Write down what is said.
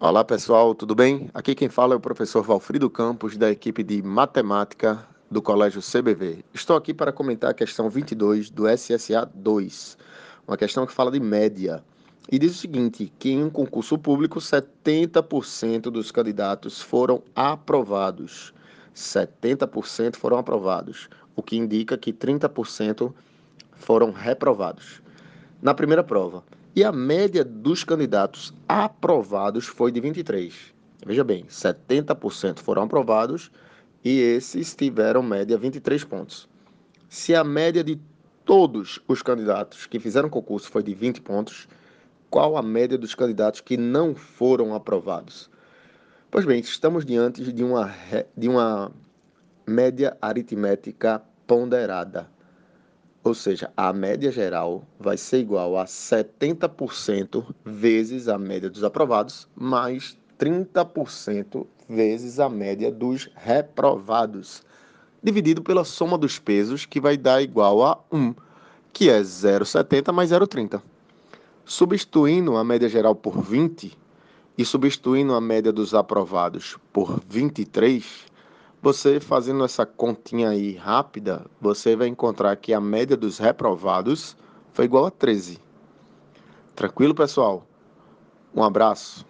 Olá pessoal, tudo bem? Aqui quem fala é o professor Valfrido Campos, da equipe de Matemática do Colégio CBV. Estou aqui para comentar a questão 22 do SSA 2, uma questão que fala de média. E diz o seguinte, que em um concurso público, 70% dos candidatos foram aprovados. 70% foram aprovados, o que indica que 30% foram reprovados. Na primeira prova, e a média dos candidatos aprovados foi de 23. Veja bem, 70% foram aprovados e esses tiveram média 23 pontos. Se a média de todos os candidatos que fizeram concurso foi de 20 pontos, qual a média dos candidatos que não foram aprovados? Pois bem, estamos diante de uma, de uma média aritmética ponderada. Ou seja, a média geral vai ser igual a 70% vezes a média dos aprovados, mais 30% vezes a média dos reprovados, dividido pela soma dos pesos, que vai dar igual a 1, que é 0,70 mais 0,30. Substituindo a média geral por 20 e substituindo a média dos aprovados por 23, você fazendo essa continha aí rápida, você vai encontrar que a média dos reprovados foi igual a 13. Tranquilo, pessoal? Um abraço.